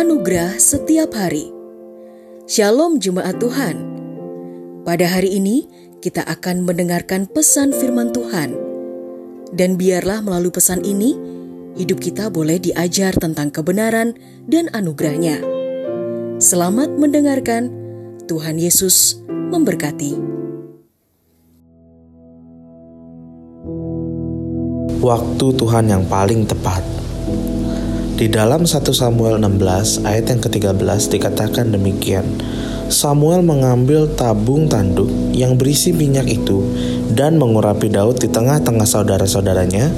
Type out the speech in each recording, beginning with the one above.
Anugerah setiap hari. Shalom jemaat Tuhan. Pada hari ini kita akan mendengarkan pesan firman Tuhan. Dan biarlah melalui pesan ini hidup kita boleh diajar tentang kebenaran dan anugerahnya. Selamat mendengarkan. Tuhan Yesus memberkati. Waktu Tuhan yang paling tepat. Di dalam 1 Samuel 16 ayat yang ke-13 dikatakan demikian. Samuel mengambil tabung tanduk yang berisi minyak itu dan mengurapi Daud di tengah-tengah saudara-saudaranya.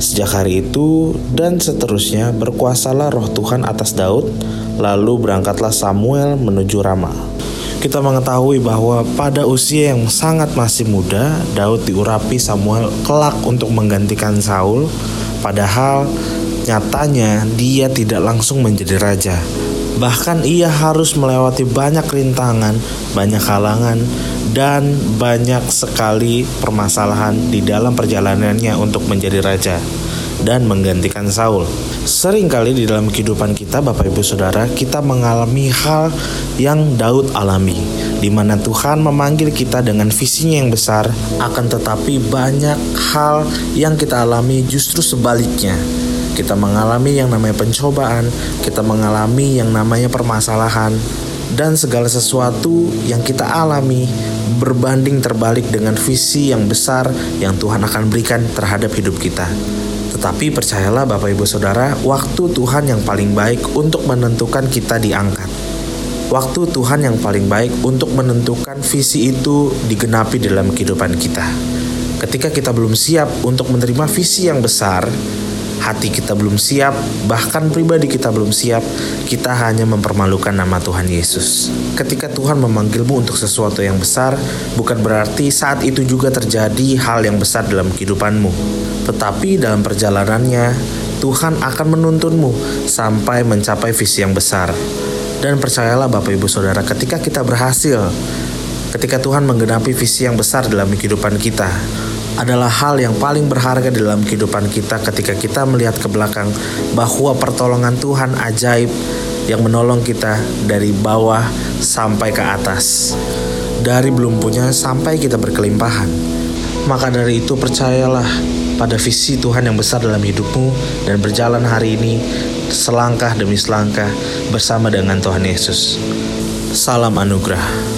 Sejak hari itu dan seterusnya berkuasalah roh Tuhan atas Daud, lalu berangkatlah Samuel menuju Rama. Kita mengetahui bahwa pada usia yang sangat masih muda, Daud diurapi Samuel kelak untuk menggantikan Saul, padahal Nyatanya, dia tidak langsung menjadi raja. Bahkan ia harus melewati banyak rintangan, banyak halangan, dan banyak sekali permasalahan di dalam perjalanannya untuk menjadi raja dan menggantikan Saul. Seringkali di dalam kehidupan kita, Bapak Ibu Saudara, kita mengalami hal yang Daud alami, di mana Tuhan memanggil kita dengan visinya yang besar, akan tetapi banyak hal yang kita alami justru sebaliknya kita mengalami yang namanya pencobaan, kita mengalami yang namanya permasalahan, dan segala sesuatu yang kita alami berbanding terbalik dengan visi yang besar yang Tuhan akan berikan terhadap hidup kita. Tetapi percayalah Bapak Ibu Saudara, waktu Tuhan yang paling baik untuk menentukan kita diangkat. Waktu Tuhan yang paling baik untuk menentukan visi itu digenapi dalam kehidupan kita. Ketika kita belum siap untuk menerima visi yang besar, hati kita belum siap, bahkan pribadi kita belum siap, kita hanya mempermalukan nama Tuhan Yesus. Ketika Tuhan memanggilmu untuk sesuatu yang besar, bukan berarti saat itu juga terjadi hal yang besar dalam kehidupanmu. Tetapi dalam perjalanannya, Tuhan akan menuntunmu sampai mencapai visi yang besar. Dan percayalah Bapak Ibu Saudara, ketika kita berhasil, ketika Tuhan menggenapi visi yang besar dalam kehidupan kita, adalah hal yang paling berharga dalam kehidupan kita ketika kita melihat ke belakang bahwa pertolongan Tuhan ajaib yang menolong kita dari bawah sampai ke atas. Dari belum punya sampai kita berkelimpahan. Maka dari itu percayalah pada visi Tuhan yang besar dalam hidupmu dan berjalan hari ini selangkah demi selangkah bersama dengan Tuhan Yesus. Salam anugerah.